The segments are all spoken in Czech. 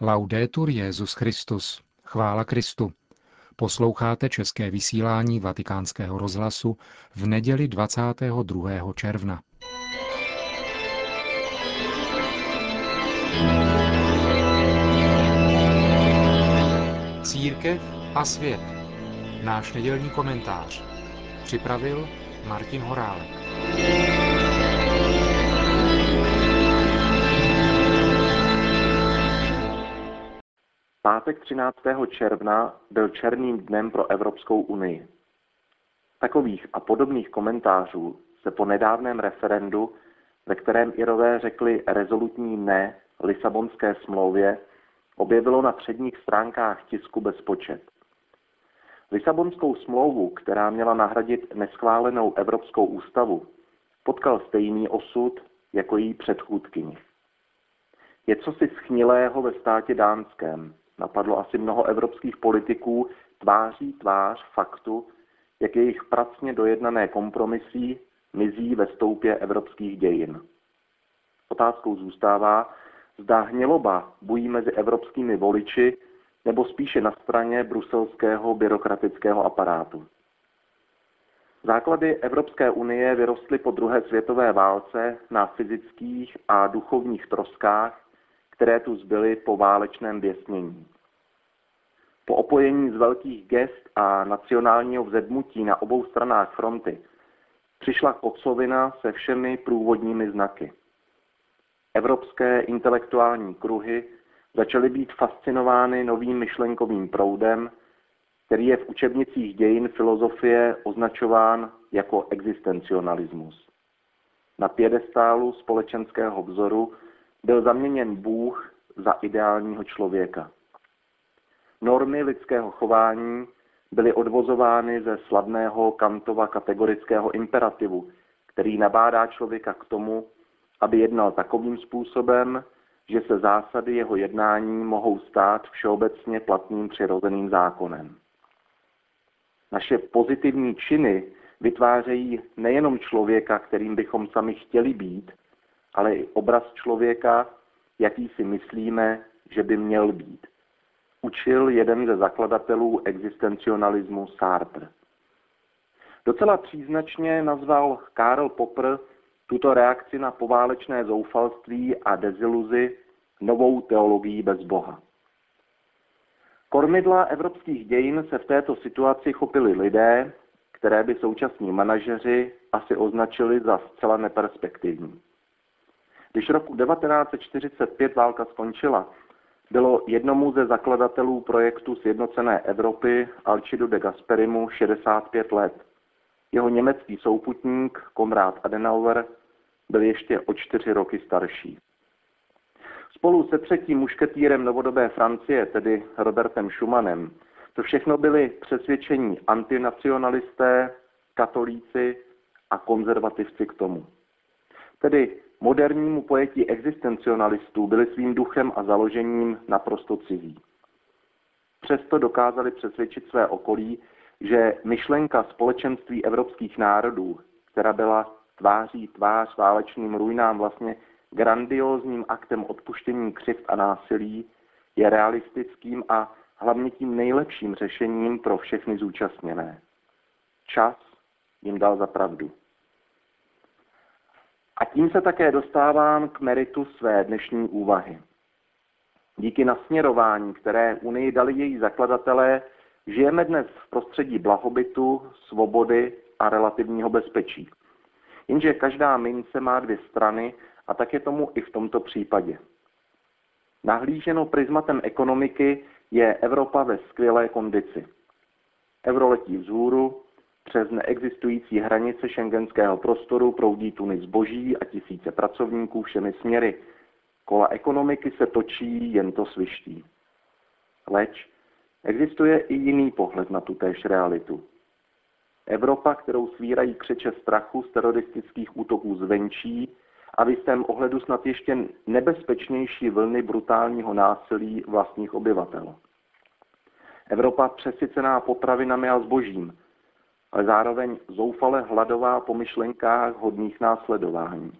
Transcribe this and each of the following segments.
Laudetur Jezus Christus. Chvála Kristu. Posloucháte české vysílání Vatikánského rozhlasu v neděli 22. června. Církev a svět. Náš nedělní komentář. Připravil Martin Horálek. Pátek 13. června byl černým dnem pro Evropskou unii. Takových a podobných komentářů se po nedávném referendu, ve kterém Irové řekli rezolutní ne Lisabonské smlouvě, objevilo na předních stránkách tisku bezpočet. Lisabonskou smlouvu, která měla nahradit neschválenou Evropskou ústavu, potkal stejný osud jako její předchůdkyni. Je co si schnilého ve státě dánském, napadlo asi mnoho evropských politiků tváří tvář faktu, jak jejich pracně dojednané kompromisí mizí ve stoupě evropských dějin. Otázkou zůstává, zda hněloba bují mezi evropskými voliči nebo spíše na straně bruselského byrokratického aparátu. Základy Evropské unie vyrostly po druhé světové válce na fyzických a duchovních troskách, které tu zbyly po válečném běsnění. Po opojení z velkých gest a nacionálního vzedmutí na obou stranách fronty přišla kocovina se všemi průvodními znaky. Evropské intelektuální kruhy začaly být fascinovány novým myšlenkovým proudem, který je v učebnicích dějin filozofie označován jako existencionalismus. Na pědestálu společenského vzoru byl zaměněn Bůh za ideálního člověka. Normy lidského chování byly odvozovány ze slavného Kantova kategorického imperativu, který nabádá člověka k tomu, aby jednal takovým způsobem, že se zásady jeho jednání mohou stát všeobecně platným přirozeným zákonem. Naše pozitivní činy vytvářejí nejenom člověka, kterým bychom sami chtěli být, ale i obraz člověka, jaký si myslíme, že by měl být učil jeden ze zakladatelů existencionalismu Sartre. Docela příznačně nazval Karl Popper tuto reakci na poválečné zoufalství a deziluzi novou teologií bez Boha. Kormidla evropských dějin se v této situaci chopili lidé, které by současní manažeři asi označili za zcela neperspektivní. Když roku 1945 válka skončila bylo jednomu ze zakladatelů projektu Sjednocené Evropy Alcidu de Gasperimu 65 let. Jeho německý souputník Konrad Adenauer byl ještě o čtyři roky starší. Spolu se třetím mušketýrem novodobé Francie, tedy Robertem Schumannem, to všechno byli přesvědčení antinacionalisté, katolíci a konzervativci k tomu. Tedy modernímu pojetí existencionalistů byli svým duchem a založením naprosto cizí. Přesto dokázali přesvědčit své okolí, že myšlenka společenství evropských národů, která byla tváří tvář válečným ruinám vlastně grandiózním aktem odpuštění křivt a násilí, je realistickým a hlavně tím nejlepším řešením pro všechny zúčastněné. Čas jim dal za pravdu. A tím se také dostávám k meritu své dnešní úvahy. Díky nasměrování, které Unii dali její zakladatelé, žijeme dnes v prostředí blahobytu, svobody a relativního bezpečí. Jenže každá mince má dvě strany a tak je tomu i v tomto případě. Nahlíženo prismatem ekonomiky je Evropa ve skvělé kondici. Euro letí vzhůru, přes neexistující hranice šengenského prostoru proudí tuny zboží a tisíce pracovníků všemi směry. Kola ekonomiky se točí, jen to sviští. Leč existuje i jiný pohled na tutéž realitu. Evropa, kterou svírají křeče strachu z teroristických útoků zvenčí a v jistém ohledu snad ještě nebezpečnější vlny brutálního násilí vlastních obyvatel. Evropa přesycená potravinami a zbožím, ale zároveň zoufale hladová po myšlenkách hodných následování.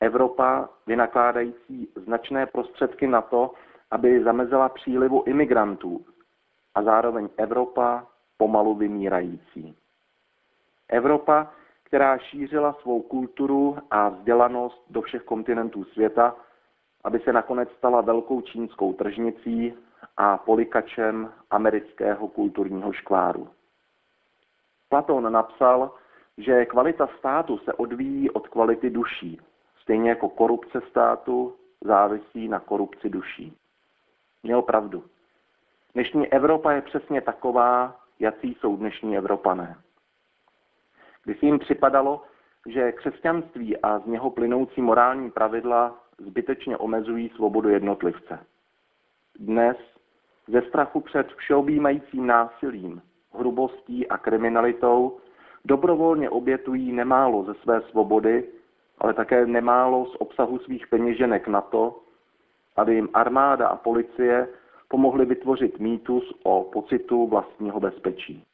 Evropa, vynakládající značné prostředky na to, aby zamezila přílivu imigrantů a zároveň Evropa pomalu vymírající. Evropa, která šířila svou kulturu a vzdělanost do všech kontinentů světa, aby se nakonec stala velkou čínskou tržnicí a polikačem amerického kulturního škváru. Platon napsal, že kvalita státu se odvíjí od kvality duší, stejně jako korupce státu závisí na korupci duší. Měl pravdu. Dnešní Evropa je přesně taková, jací jsou dnešní Evropané. Když jim připadalo, že křesťanství a z něho plynoucí morální pravidla zbytečně omezují svobodu jednotlivce. Dnes ze strachu před všeobjímajícím násilím, hrubostí a kriminalitou dobrovolně obětují nemálo ze své svobody, ale také nemálo z obsahu svých peněženek na to, aby jim armáda a policie pomohly vytvořit mýtus o pocitu vlastního bezpečí.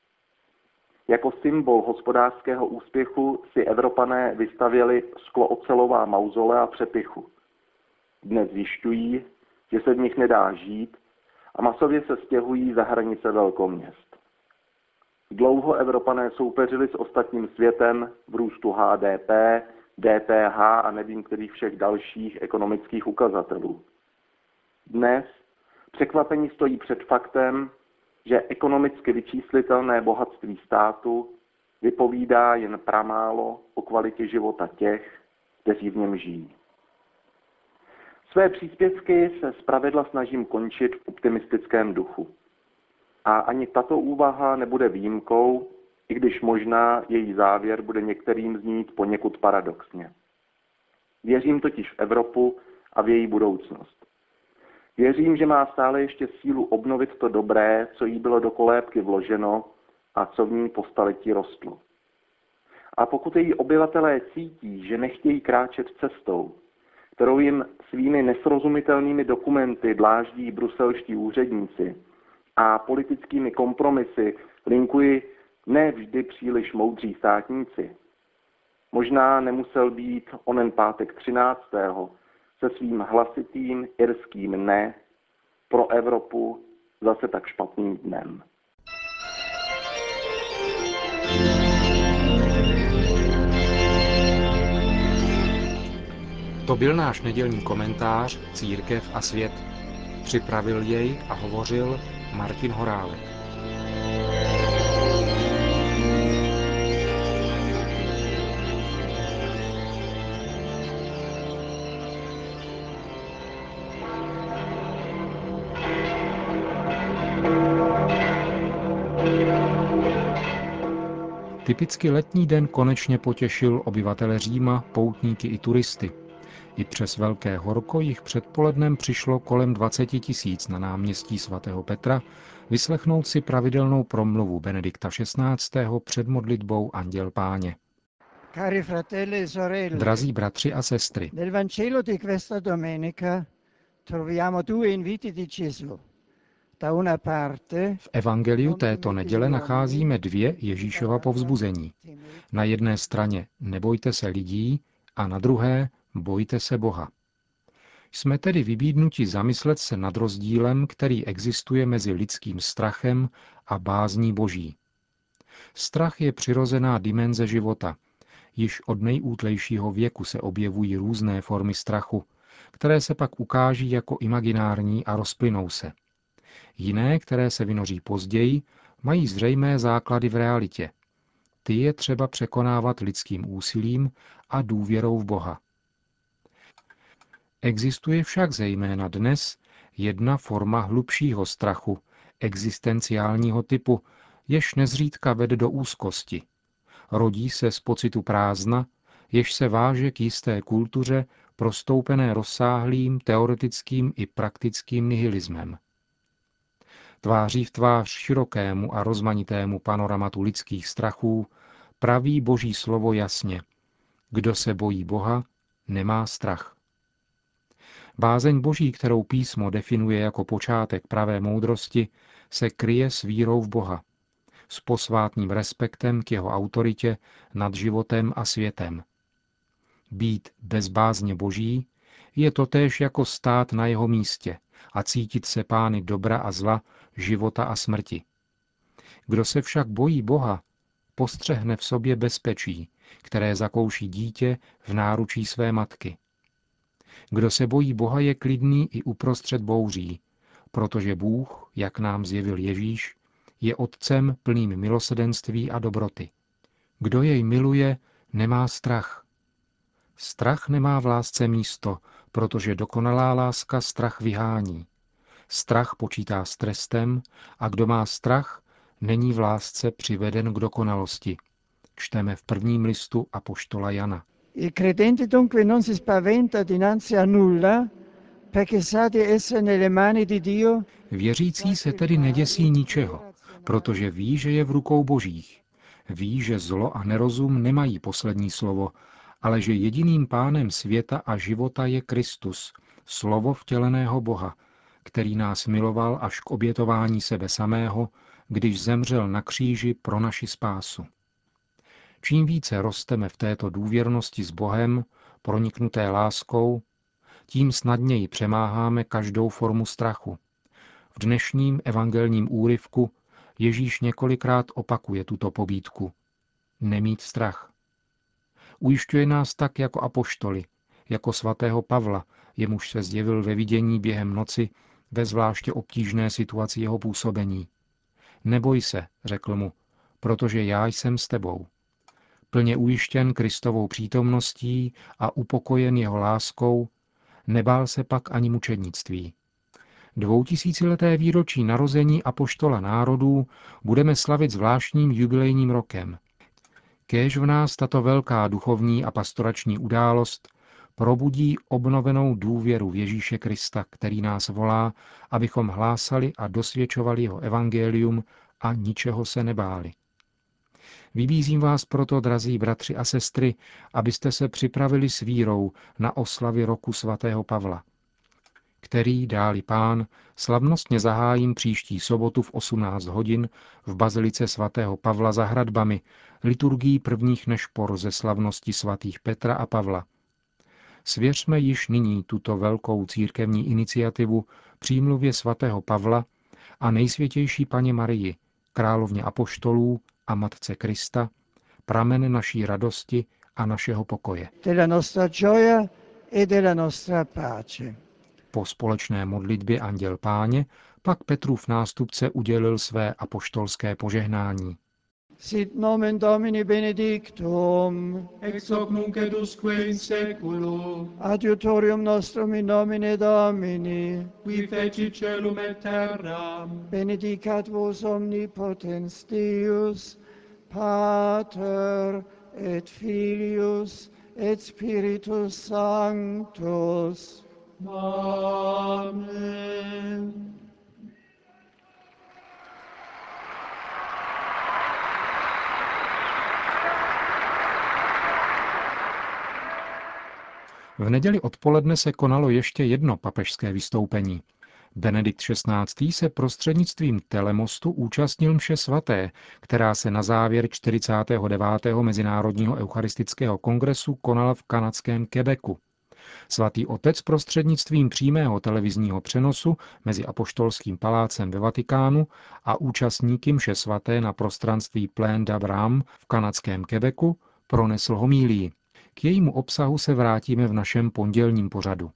Jako symbol hospodářského úspěchu si Evropané vystavěli skloocelová mauzole a přepichu. Dnes zjišťují, že se v nich nedá žít a masově se stěhují za hranice velkoměst. Dlouho Evropané soupeřili s ostatním světem v růstu HDP, DPH a nevím kterých všech dalších ekonomických ukazatelů. Dnes překvapení stojí před faktem, že ekonomicky vyčíslitelné bohatství státu vypovídá jen pramálo o kvalitě života těch, kteří v něm žijí. Své příspěvky se zpravidla snažím končit v optimistickém duchu. A ani tato úvaha nebude výjimkou, i když možná její závěr bude některým znít poněkud paradoxně. Věřím totiž v Evropu a v její budoucnost. Věřím, že má stále ještě sílu obnovit to dobré, co jí bylo do kolébky vloženo a co v ní po staletí rostlo. A pokud její obyvatelé cítí, že nechtějí kráčet cestou, kterou jim svými nesrozumitelnými dokumenty dláždí bruselští úředníci a politickými kompromisy linkují ne vždy příliš moudří státníci. Možná nemusel být onen pátek 13. se svým hlasitým irským ne pro Evropu zase tak špatným dnem. To byl náš nedělní komentář Církev a svět. Připravil jej a hovořil Martin Horálek. Typicky letní den konečně potěšil obyvatele Říma, poutníky i turisty. I přes velké horko jich předpolednem přišlo kolem 20 tisíc na náměstí svatého Petra vyslechnout si pravidelnou promluvu Benedikta XVI. před modlitbou Anděl Páně. Cari fratelli e sorelle, Drazí bratři a sestry, nel Vangelo di questa domenica troviamo due inviti di Gesù. Da una parte v evangeliu této neděle nacházíme dvě Ježíšova povzbuzení. Na jedné straně nebojte se lidí a na druhé bojte se Boha. Jsme tedy vybídnuti zamyslet se nad rozdílem, který existuje mezi lidským strachem a bázní boží. Strach je přirozená dimenze života. Již od nejútlejšího věku se objevují různé formy strachu, které se pak ukáží jako imaginární a rozplynou se. Jiné, které se vynoří později, mají zřejmé základy v realitě. Ty je třeba překonávat lidským úsilím a důvěrou v Boha. Existuje však zejména dnes jedna forma hlubšího strachu, existenciálního typu, jež nezřídka vede do úzkosti. Rodí se z pocitu prázdna, jež se váže k jisté kultuře prostoupené rozsáhlým teoretickým i praktickým nihilismem. Tváří v tvář širokému a rozmanitému panoramatu lidských strachů praví boží slovo jasně. Kdo se bojí Boha, nemá strach. Bázeň boží, kterou písmo definuje jako počátek pravé moudrosti, se kryje s vírou v Boha, s posvátným respektem k jeho autoritě nad životem a světem. Být bez bázně boží je totéž jako stát na jeho místě, a cítit se pány dobra a zla, života a smrti. Kdo se však bojí Boha, postřehne v sobě bezpečí, které zakouší dítě v náručí své matky. Kdo se bojí Boha, je klidný i uprostřed bouří, protože Bůh, jak nám zjevil Ježíš, je Otcem plným milosedenství a dobroty. Kdo jej miluje, nemá strach. Strach nemá v lásce místo, protože dokonalá láska strach vyhání. Strach počítá s trestem a kdo má strach, není v lásce přiveden k dokonalosti. Čteme v prvním listu Apoštola Jana. Il credente dunque non si spaventa dinanzi a nulla, perché sa di essere nelle mani di Dio. Věřící se tedy neděsí ničeho, protože ví, že je v rukou božích. Ví, že zlo a nerozum nemají poslední slovo, ale že jediným pánem světa a života je Kristus, slovo vtěleného Boha, který nás miloval až k obětování sebe samého, když zemřel na kříži pro naši spásu. Čím více rosteme v této důvěrnosti s Bohem, proniknuté láskou, tím snadněji přemáháme každou formu strachu. V dnešním evangelním úryvku Ježíš několikrát opakuje tuto pobídku. Nemít strach. Ujišťuje nás tak jako apoštoli, jako svatého Pavla, jemuž se zjevil ve vidění během noci ve zvláště obtížné situaci jeho působení. Neboj se, řekl mu, protože já jsem s tebou. Plně ujištěn Kristovou přítomností a upokojen jeho láskou, nebál se pak ani mučednictví. Dvoutisícileté výročí narození apoštola národů budeme slavit zvláštním jubilejním rokem. Kéž v nás tato velká duchovní a pastorační událost probudí obnovenou důvěru v Ježíše Krista, který nás volá, abychom hlásali a dosvědčovali jeho evangelium a ničeho se nebáli. Vybízím vás proto, drazí bratři a sestry, abyste se připravili s vírou na oslavy roku svatého Pavla, který, dáli pán, slavnostně zahájím příští sobotu v 18 hodin v bazilice svatého Pavla za hradbami, liturgií prvních nešpor ze slavnosti svatých Petra a Pavla. Svěřme již nyní tuto velkou církevní iniciativu přímluvě svatého Pavla a nejsvětější paně Marii, královně apoštolů a Matce Krista, pramen naší radosti a našeho pokoje. e. Po společné modlitbě Anděl Páně pak Petrův nástupce udělil své apoštolské požehnání. Sit nomen Domini benedictum, ex hoc nunc et usque in seculum, adiutorium nostrum in nomine Domini, qui feci celum et terram, benedicat vos omnipotens Deus, Pater et Filius et Spiritus Sanctus. Amen. V neděli odpoledne se konalo ještě jedno papežské vystoupení. Benedikt XVI. se prostřednictvím telemostu účastnil mše svaté, která se na závěr 49. Mezinárodního eucharistického kongresu konala v kanadském Quebecu. Svatý otec prostřednictvím přímého televizního přenosu mezi Apoštolským palácem ve Vatikánu a účastníky mše svaté na prostranství Plain d'Abraham v kanadském Quebecu pronesl homílii. K jejímu obsahu se vrátíme v našem pondělním pořadu.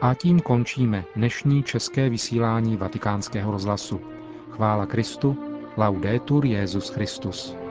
A tím končíme dnešní české vysílání vatikánského rozhlasu. Chvála Kristu, laudetur Jezus Christus.